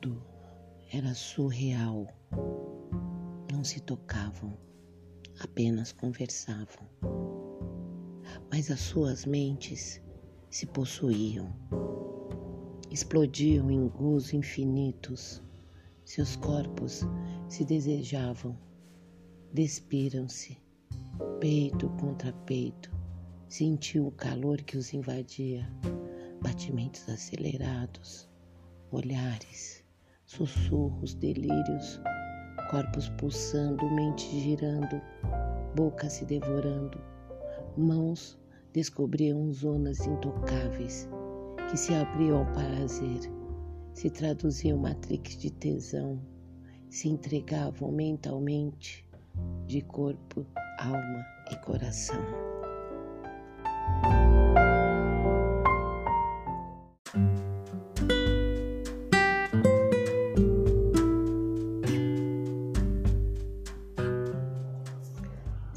Tudo era surreal. Não se tocavam, apenas conversavam. Mas as suas mentes se possuíam, explodiam em gozos infinitos. Seus corpos se desejavam, despiram-se, peito contra peito. Sentiu o calor que os invadia, batimentos acelerados olhares, sussurros, delírios, corpos pulsando, mente girando, boca se devorando, mãos descobriam zonas intocáveis que se abriam ao prazer, se traduziam matrix de tesão, se entregavam mentalmente de corpo, alma e coração.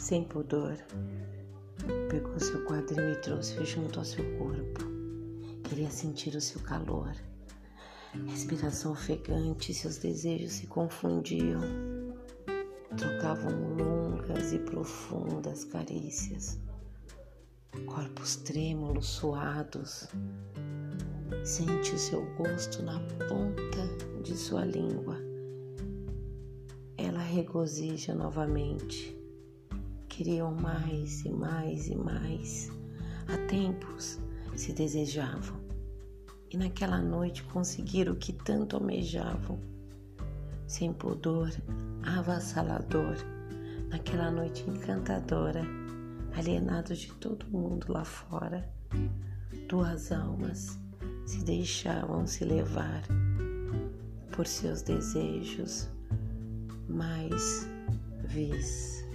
Sem pudor, pegou seu quadril e trouxe junto ao seu corpo. Queria sentir o seu calor. Respiração ofegante, seus desejos se confundiam. Trocavam longas e profundas carícias. Corpos trêmulos, suados. Sente o seu gosto na ponta de sua língua. Ela regozija novamente queriam mais e mais e mais. Há tempos se desejavam e naquela noite conseguiram o que tanto almejavam. Sem pudor, avassalador, naquela noite encantadora, alienados de todo mundo lá fora, duas almas se deixavam se levar por seus desejos mais vis.